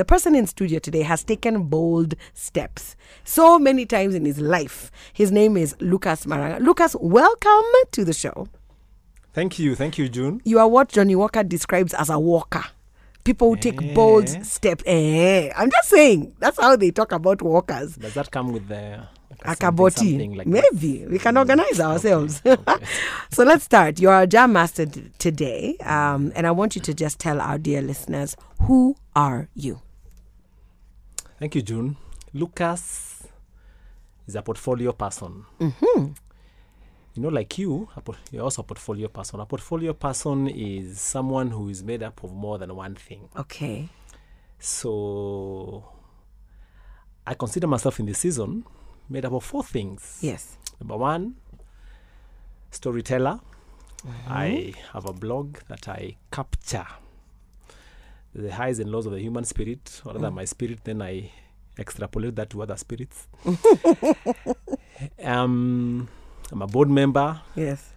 The person in studio today has taken bold steps so many times in his life. His name is Lucas Maranga. Lucas, welcome to the show. Thank you. Thank you, June. You are what Johnnie Walker describes as a walker. People who take bold Eh. steps. Eh, I'm just saying, that's how they talk about walkers. Does that come with the like a something- Akaboti. something like that? Maybe we can organize ourselves. okay. so let's start. You're a jam master t- today, um, and I want you to just tell our dear listeners who are you? Thank you, June. Lucas is a portfolio person. Mm-hmm. You know, like you, you're also a portfolio person. A portfolio person is someone who is made up of more than one thing. Okay. So I consider myself in this season made up of four things. Yes. Number one, storyteller. I have a blog that I capture the highs and lows of the human spirit, or rather my spirit, then I extrapolate that to other spirits. um, I'm a board member. Yes.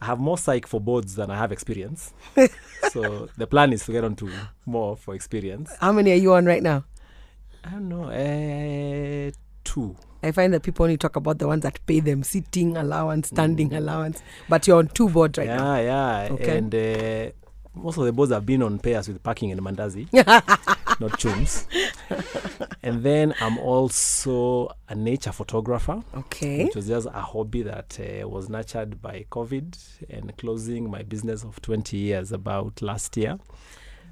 I have more psych for boards than I have experience. so the plan is to get on to more for experience. How many are you on right now? I don't know, uh, two. I find that people only talk about the ones that pay them sitting allowance, standing allowance, but you're on two boards right now. yeah, yeah. Okay. And uh, most of the boys have been on pairs with parking and mandazi, not chums. and then I'm also a nature photographer, Okay. which was just a hobby that uh, was nurtured by COVID and closing my business of 20 years about last year.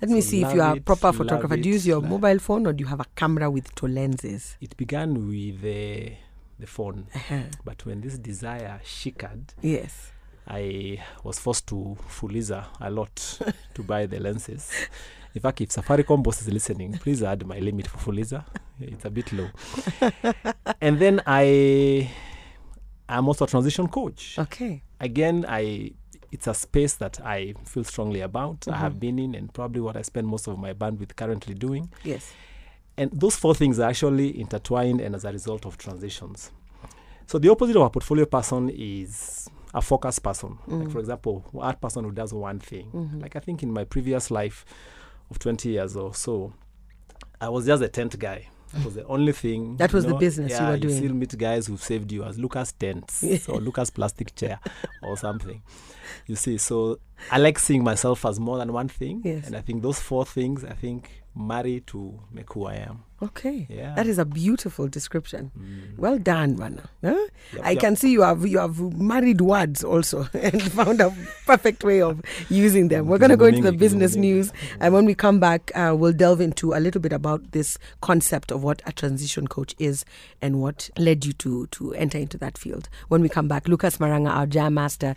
Let me see if you are a proper photographer. Do you use your mobile phone or do you have a camera with two lenses? It began with the, the phone, Uh-huh. but when this desire shikad, Yes. I was forced to Fuliza a lot to buy the lenses. In fact, if Safaricom boss is listening, please add my limit for Fuliza. It's a bit low. and then I I'm also a transition coach. Okay. Again, I it's a space that I feel strongly about. I Mm-hmm. have been in and probably what I spend most of my bandwidth currently doing. Yes. And those four things are actually intertwined and as a result of transitions. So the opposite of a portfolio person is a focus person. Like mm. for example, a person who does one thing. Mm-hmm. Like I think in my previous life of 20 years or so, I was just a tent guy. That was the only thing. That you was the know, business you were doing. still meet guys who saved you as Lucas tents or Lucas plastic chair or something. You see, so I like seeing myself as more than one thing. Yes. And I think those four things, I think, marry to make who I am. Okay. Yeah. That is a beautiful description. Mm. Well done, Mana. Huh? Yep, I yep. can see you have you have married words also and found a perfect way of using them. We're going to go into the business news, and when we come back, uh, we'll delve into a little bit about this concept of what a transition coach is and what led you to to enter into that field. When we come back, Lucas Maranga, our jam master,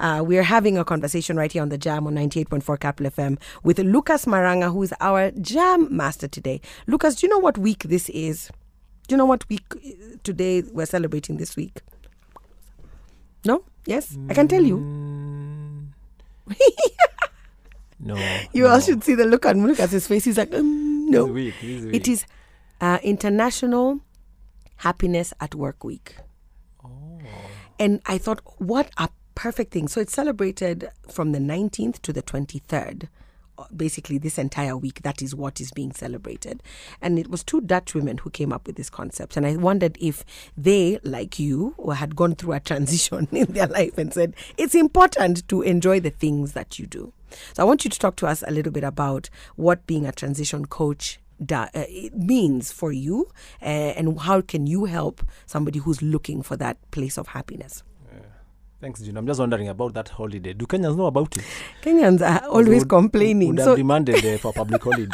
Uh, we're having a conversation right here on the Jam on 98.4 Capital FM with Lucas Maranga, who is our Jam master today. Lucas, do you know what week this is? Do you know what week uh, today we're celebrating this week? No? Yes? I can tell you. Mm. no. You no. all should see the look on Lucas's face. He's like, um, This no. week, this week. is uh, International Happiness at Work Week. Oh. And I thought, what a perfect thing. So it's celebrated from the 19th to the 23rd. Uh, Basically, this entire week, that is what is being celebrated. And it was two Dutch women who came up with this concept. And I wondered if they, like you, had gone through a transition in their life and said, it's important to enjoy the things that you do. So I want you to talk to us a little bit about what being a transition coach da- uh, means for you uh, and how can you help somebody who's looking for that place of happiness. Thanks, June. I'm just wondering about that holiday. Do Kenyans know about it? Kenyans are always Would- complaining. Would have so demanded uh, for public holiday.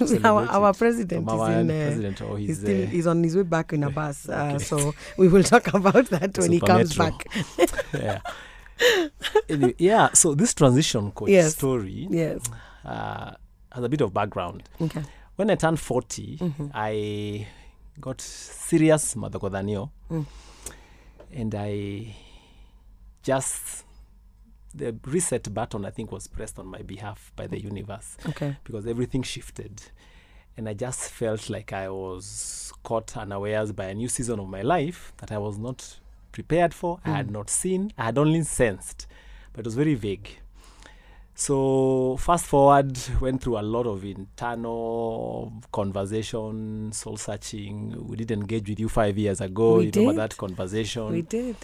our, our president is in. Uh, president or he's, his, still, uh, he's on his way back in a bus, uh, Okay. so we will talk about that when he comes Metro. back. yeah. Anyway, yeah. So this transition coach Yes. story Yes. uh, has a bit of background. Okay. When I turned 40, Mm-hmm. I got serious madhokodhanio. Mm. And I just, the reset button, I think, was pressed on my behalf by the universe Okay. because everything shifted. and I just felt like I was caught unawares by a new season of my life that I was not prepared for, I had hmm. not seen, I had only sensed, but it was very vague. So fast forward, went through a lot of internal conversation, soul searching. We did engage with you five years ago. We you remember did. that conversation? We did.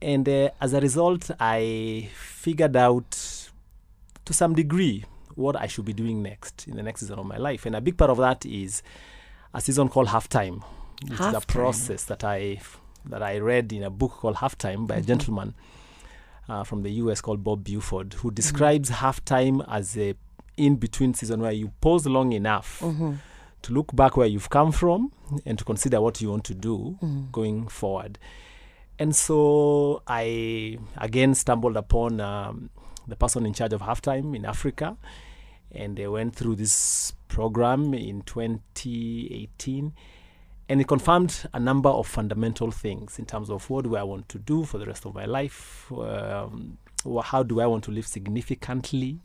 And uh, as a result, I figured out to some degree what I should be doing next in the next season of my life. And a big part of that is a season called Halftime, which is a process that I that I read in a book called Halftime by a gentleman uh, from the US called Bob Buford, who describes halftime as a in between season where you pause long enough to look back where you've come from and to consider what you want to do going forward. And so I again stumbled upon um, the person in charge of halftime in Africa, and they went through this program in 2018. And it confirmed a number of fundamental things in terms of what do I want to do for the rest of my life, um, how do I want to live significantly,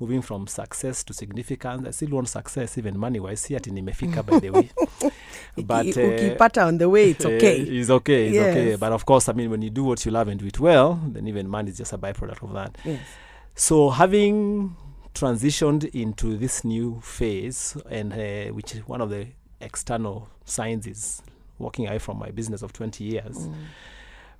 moving from success to significance. I still want success, even money wise. See, ati nimefika by the way. but uh, ukipata on the way, it's okay. uh, it's okay. It's okay. But of course, I mean, when you do what you love and do it well, then even money is just a byproduct of that. Yes. So having transitioned into this new phase, and uh, which is one of the external signs is walking away from my business of 20 years, Mm.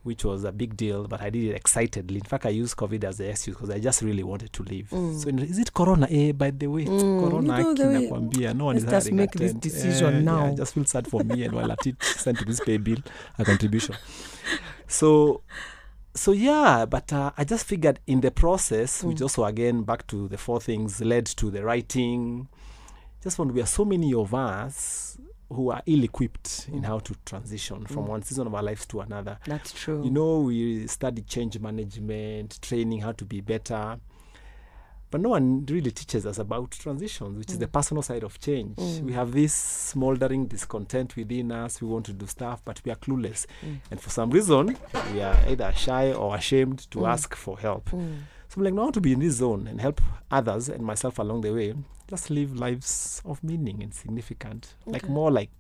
which was a big deal, but I did it excitedly. In fact, I used COVID as the excuse because I just really wanted to leave. So is it Corona? Eh, by the way, Mm, Corona. you know the way- no one is just make this decision Eh, now. Yeah, I just feel sad for me and while at it sent to this pay bill a contribution. So so yeah, but uh, I just figured in the process, which also again back to the four things led to the writing. Just want we are so many of us who are ill-equipped in mm. how to transition from mm. one season of our lives to another. That's true. You know, we study change management, training how to be better. But no one really teaches us about transitions, which is the mm. personal side of change. We have this smoldering discontent within us. We want to do stuff, but we are clueless. And for some reason, we are either shy or ashamed to ask for help. So I'm like, no, I want to be in this zone and help others and myself along the way. Just live lives of meaning and significant. Like more like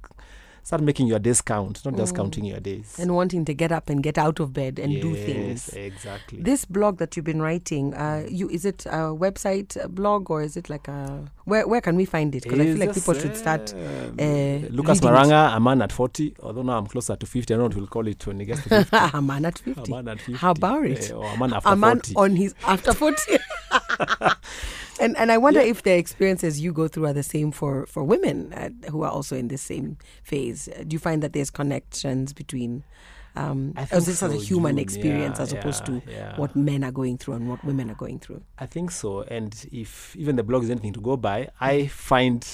start making your days count, not just counting your days. and wanting to get up and get out of bed and do Yes, things. Exactly. This blog that you've been writing, uh, you is it a website uh, blog or is it like a where where can we find it? Because I feel like people should start. Uh, Lucas. Maranga, a man at 40, although now I'm closer to 50. I don't know what we'll call it when he gets to 50. a man at a fifty. man at 50. How about it? Eh, or a man after a man 40. on his after 40 and and i wonder if the experiences you go through are the same for for women uh, who are also in the same phase Uh, do you find that there's connections between um I or think is this as a human experience Yeah, as opposed to yeah, yeah. what men are going through and what women are going through I think so. And if even the blog is anything to go by, I find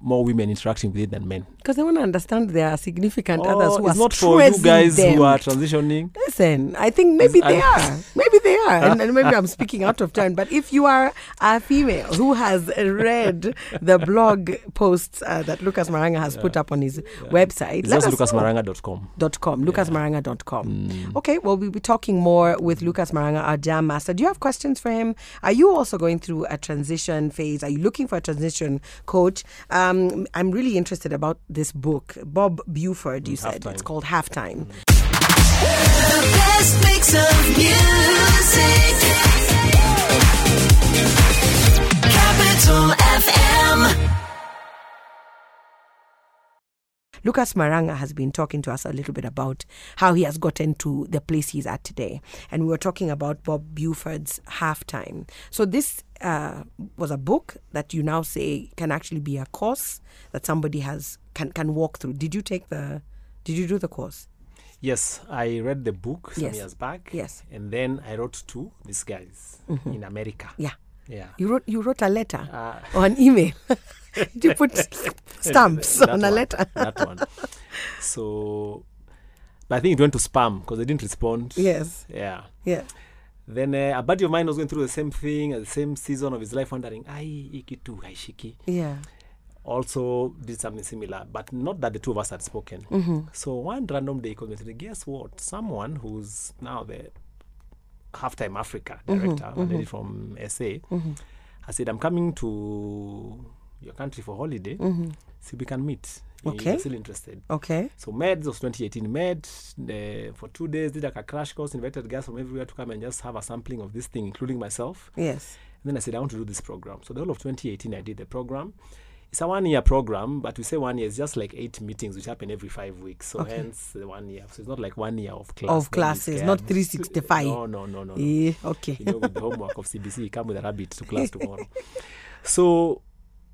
more women interacting with it than men. because they want to understand there are significant Oh, others who it's are not for you guys them. who are transitioning. Listen, I think maybe they are. Maybe they are. And, and maybe I'm speaking out of turn. But if you are a female who has read the blog posts uh, that Lucas Maranga has put up on his website, It's let just us know. lucasmaranga.com. Dot com, lucasmaranga.com. Mm. Okay, well, we'll be talking more with Lucas Maranga, our jam master. Do you have questions for him? Are you also going through a transition phase? Are you looking for a transition coach? Um, I'm really interested about this book. Bob Buford, you said. Halftime. It's called Halftime. The best mix of music. Capital FM. Lucas Maranga has been talking to us a little bit about how he has gotten to the place he's at today. And we were talking about Bob Buford's Halftime. So, this uh, was a book that you now say can actually be a course that somebody has can, can walk through. Did you take the, did you do the course? Yes, I read the book some Yes. years back. Yes. And then I wrote to these guys in America. Yeah. Yeah. You wrote, you wrote a letter Uh, or an email. Did you put stamps on a one, letter? that one. So, but I think it went to spam because they didn't respond. Yes. Yeah. Yeah. Then uh, a buddy of mine was going through the same thing at the same season of his life, wondering, "Ai, iki tu haishiki." Yeah. Also did something similar, but not that the two of us had spoken. Mm-hmm. So one random day, he called me and said, "Guess what? Someone who's now the halftime Africa Mm-hmm, director, a from SA, I said, I'm coming to your country for holiday. Mhm. See, we can meet. Okay. you're still interested. Okay. So MEDS was 2018 MED uh, for two days, did like a crash course, invited guys from everywhere to come and just have a sampling of this thing, including myself. Yes. And then I said, I want to do this program. So the whole of 2018, I did the program. It's a one-year program, but we say one year is just like eight meetings, which happen every five weeks. So Okay. hence the one year. So it's not like one year of class. Of classes, not scared. 365. No, no, no, no. no. Yeah, okay. You know, with the homework of CBC, you come with a rabbit to class tomorrow. So,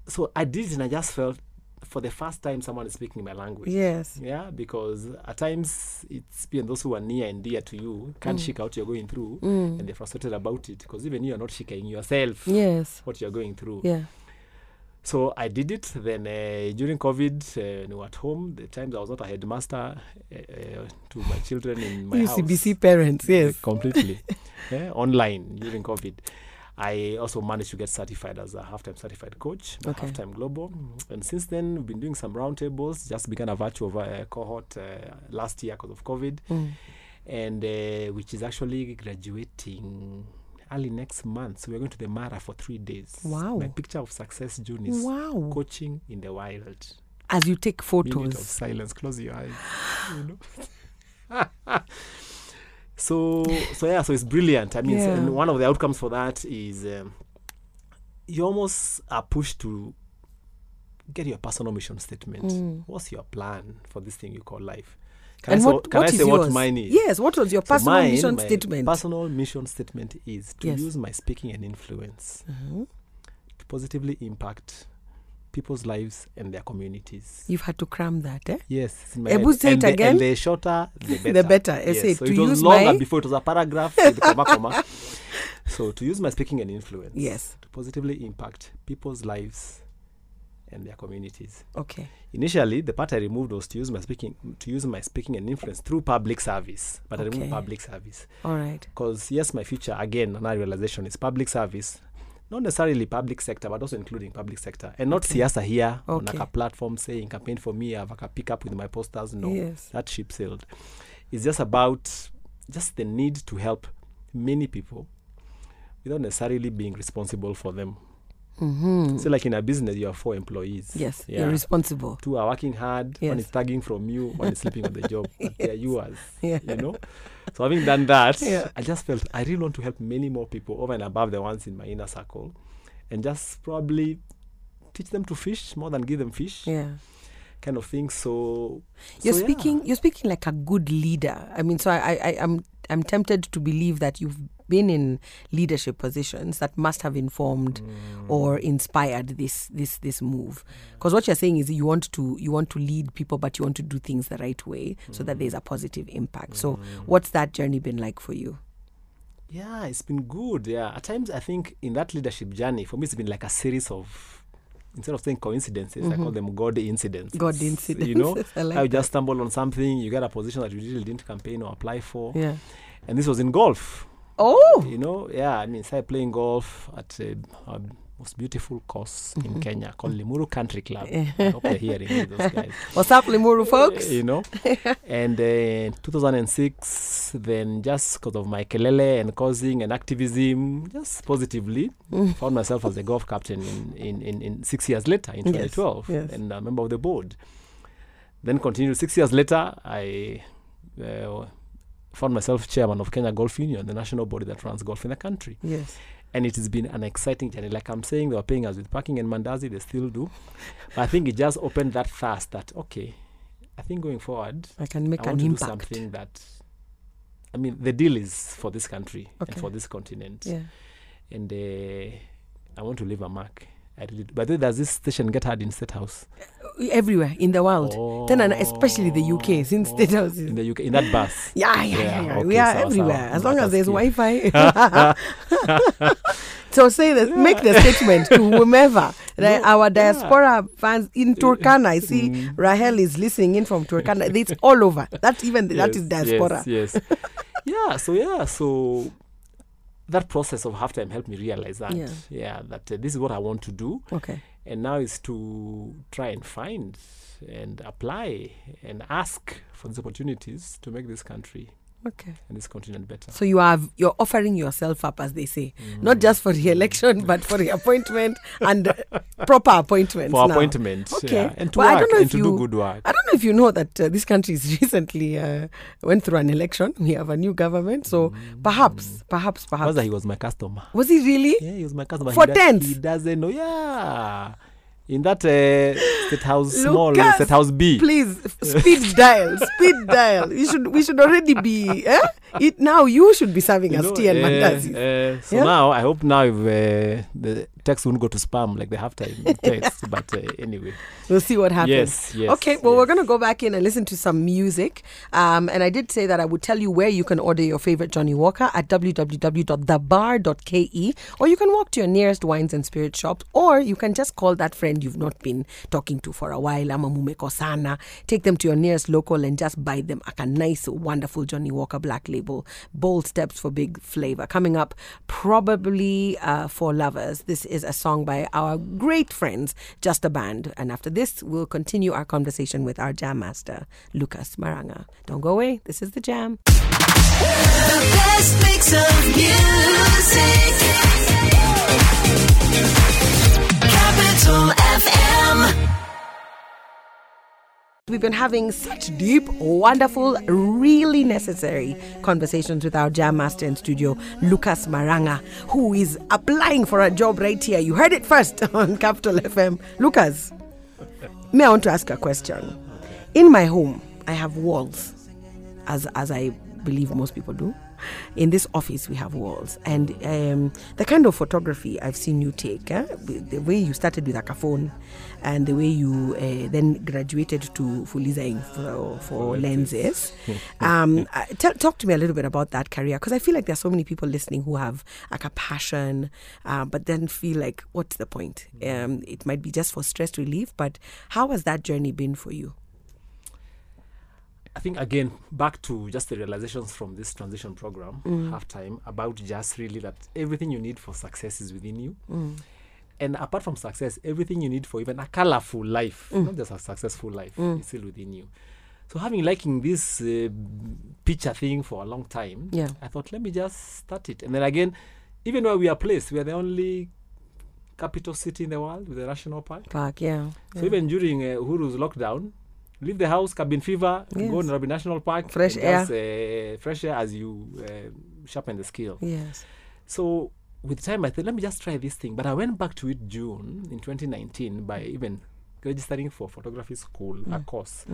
so I did it, and I just felt, for the first time, someone is speaking my language. yes. Yeah, because at times it's been those who are near and dear to you can't shake out what you're going through Mm. and they're frustrated about it because even you are not shaking yourself Yes. what you're going through. Yeah. So I did it. Then uh, during COVID, uh, when we were at home, the times I was not a headmaster uh, uh, to my children in my You house. CBC parents, yes. Completely. yeah, online during COVID. I also managed to get certified as a halftime certified coach, Okay. halftime global. And since then, we've been doing some roundtables. Just began a virtual uh, cohort uh, last year because of COVID, Mm. and uh, which is actually graduating early next month. So we're going to the Mara for three days. Wow. My picture of success, June, is Wow. coaching in the wild. As you take photos. Minute of silence. Close your eyes. you know. so so yeah, so it's brilliant. I mean, Yeah. and one of the outcomes for that is um, you almost are pushed to get your personal mission statement. Mm. What's your plan for this thing you call life? Can And I say, what, can what I is say yours? what mine is? Yes, what was your So personal mine, mission my statement? Personal mission statement is to Yes. use my speaking and influence Mhm. to positively impact people's lives and their communities. You've had to cram that, eh? Yes, Ebu, say and it the, again. And the shorter, the better. The better. I Yes, say so to it was use longer my- before it was a paragraph with comma, comma. So to use my speaking and influence. Yes. To positively impact people's lives and their communities. Okay. Initially, the part I removed was to use my speaking to use my speaking and influence through public service, but I Okay. removed public service All right. because yes, my future again, another realization is public service. Not necessarily public sector, but also including public sector, and not Okay. siasa here on like a platform saying campaign for me. I have like a pick up with my posters. No, Yes. that ship sailed. It's just about just the need to help many people without necessarily being responsible for them. Mm-hmm. So, like in a business, you have four employees. Yes, Yeah. you're responsible. Two are working hard, Yes. one Yes. is tagging from you, one is sleeping on the job. But they're yours. Yeah. You know? So having done that, Yeah. I just felt I really want to help many more people over and above the ones in my inner circle and just probably teach them to fish more than give them fish Yeah. kind of thing. So You're so, yeah. speaking you're speaking like a good leader. I mean, so I, I, I I'm I'm tempted to believe that you've been in leadership positions that must have informed Mm. or inspired this this this move. Because what you're saying is you want to you want to lead people, but you want to do things the right way so that there's a positive impact. So, what's that journey been like for you? Yeah, it's been good. Yeah, at times I think in that leadership journey, for me, it's been like a series of instead of saying coincidences, I call them God incidents. Mm-hmm. You know. I like you just stumble on something, you get a position that you really didn't campaign or apply for, Yeah. and this was in golf. Oh. You know, yeah, I mean, started playing golf at a, a most beautiful course Mm-hmm. in Kenya called Limuru Country Club. I hope they're hearing me, those guys. What's up, Limuru folks? you know and uh, 2006 then just because of my kelele and causing and activism just positively found myself as a golf captain in, in, in, in six years later in Yes, 2012 yes. and a member of the board then continued six years later i uh, found myself chairman of kenya golf union the national body that runs golf in the country Yes. and it has been an exciting journey. Like I'm saying, they were paying us with parking and mandazi, they still do. But I think it just opened that thirst that okay, I think going forward, I can make I want an to impact. do something that. I mean, the deal is for this country Okay. and for this continent, Yeah. and uh, I want to leave a mark. I really do. By the way, does this station get heard in State House? Everywhere in the world. Then and especially the UK, since State House is Oh, in the UK in that bus. Yeah, yeah, yeah. Yeah, yeah. okay, we are sawa, everywhere sawa. as long as there's Wi-Fi. so say that, make the statement to whomever. No, our yeah. diaspora fans in Turkana. I see Mm. Rahel is listening in from Turkana. It's all over. That even that is diaspora. Yes, yes. yeah. So yeah. So that process of halftime helped me realize that. Yeah. that uh, this is what I want to do, Okay. And now is to try and find and apply and ask for these opportunities to make this country Okay. and this continent better. So you have you're offering yourself up, as they say, mm. not just for re-election, but for the appointment and proper appointments. For now. appointment, Okay. yeah, and to Well, I work don't know and if to you, do good work. I don't know if you know that uh, this country is recently uh, went through an election. We have a new government, so perhaps, perhaps, perhaps. Kwanza, he was my customer. Was he really? Yeah, he was my customer. For does- tents? he doesn't know. Yeah, in that uh, state house, small Lucas, state house B. Please, speed dial, speed dial. You should, we should already be. Eh? It now. You should be serving You us know, tea and uh, mandazi. so Yeah? now I hope now if uh, the text won't go to spam like the halftime text. but uh, anyway, We'll see what happens. yes, yes. Okay, well, we're going to go back in and listen to some music. Um, and I did say that I would tell you where you can order your favorite Johnnie Walker at www.thebar.ke, or you can walk to your nearest wines and spirit shops, or you can just call that friend you've not been talking to for a while, ama mumekosana. Take them to your nearest local and just buy them a nice, wonderful Johnnie Walker Black Label. Bold steps for big flavor. Coming up, probably uh, for lovers. This is a song by our great friends, Just a Band. And after this, we'll continue our conversation with our jam master, Lucas Maranga. Don't go away. This is the jam. The best mix of music. Capital FM. We've been having such deep, wonderful, really necessary conversations with our jam master in studio, Lucas Maranga, who is applying for a job right here. You heard it first on Capital FM. Lucas, may I want to ask a question? In my home, I have walls, as as I believe most people do. In this office, we have walls, and um, the kind of photography I've seen you take, eh, the way you started with like a phone, and the way you uh, then graduated to Fulizaing for, for lenses. um, uh, tell, talk to me a little bit about that career, because I feel like there's so many people listening who have like a passion, uh, but then feel like, what's the point? Um, it might be just for stress relief, but how has that journey been for you? I think again back to just the realizations from this transition program halftime about just really that everything you need for success is within you. And apart from success, everything you need for even a colorful life, not just a successful life, is still within you. So having liking this uh, picture thing for a long time, Yeah. I thought let me just start it. And then again, even where we are placed, we are the only capital city in the world with a national park. Park, yeah. So even during uh, Uhuru's lockdown, leave the house, cabin fever, Yes. go to Nairobi National Park, Fresh and just, uh, fresh air as you uh, sharpen the skill. Yes. So with time, I thought, let me just try this thing. But I went back to it June in 2019 by even registering for photography school, a course,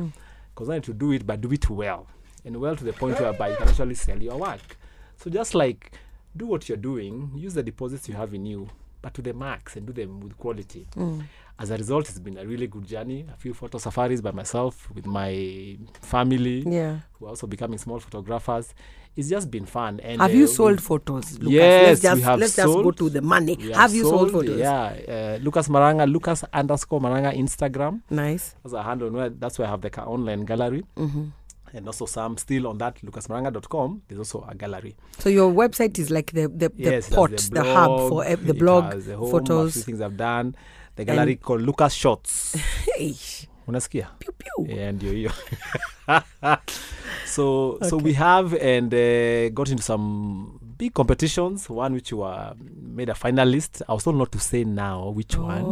because I had to do it, but do it well, and well to the point whereby you can actually sell your work. So just like do what you're doing, use the deposits you have in you, but to the max and do them with quality. As a result, it's been a really good journey. A few photo safaris by myself with my family, Yeah. who are also becoming small photographers. It's just been fun. And Have uh, you we- sold photos, Lucas? Yes, let's just, we have let's just go to the money. we Have, you sold, photos? Yeah, uh, Lucas Maranga, Lucas underscore Maranga Instagram. Nice. That's a handle. Where, that's where I have the online gallery. Mm-hmm. And also some still on that lucasmaranga.com. There's also a gallery. So your website is like the the, the yes, pot, the, the, hub for the blog the home, photos. things I've done. The gallery called Lucas Shots. Hey, Unasikia? Yeah, ndio hiyo. so so we have and uh, got into some big competitions. One which were made a finalist. I was told not to say now which one,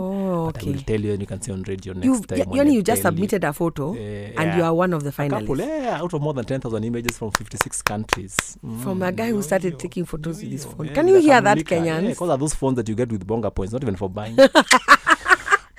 But I will tell you and you can see on radio next You, time. Yoni, you just submitted a photo, Uh, and you are one of the finalists. couple, yeah, out of more than 10,000 images from 56 countries. From a guy who Mm, started taking photos with his phone. Yeah, Can you hear that, Kenyans? Yeah, because are those phones that you get with bonga points, not even for buying.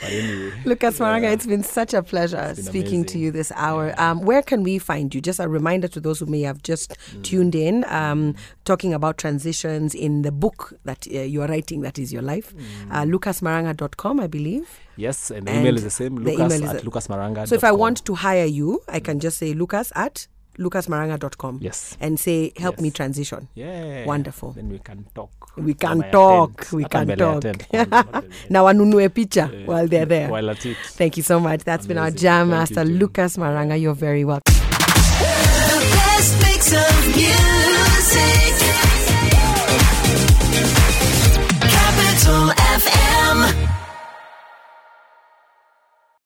but anyway. Lucas Maranga, Yeah. it's been such a pleasure speaking to you this hour. Um, where can we find you? Just a reminder to those who may have just Mm. tuned in, um, talking about transitions in the book that uh, you are writing, that is your life. Mm. Uh, lucasmaranga.com, I believe. Yes, and the And email is the same. the Lucas email is at a- lucasmaranga. So if I want to hire you, I can just say lucas at lucasmaranga.com Yes. and say, help me transition. Yeah. Wonderful. Then we can talk. We can talk. attend. We can talk. attend kwanza, not mbele. Now, wanunue picha Eh, while they're there. While at it. Thank you so much. That's been our jam Thank master, Jane. Lucas Maranga. You're very welcome.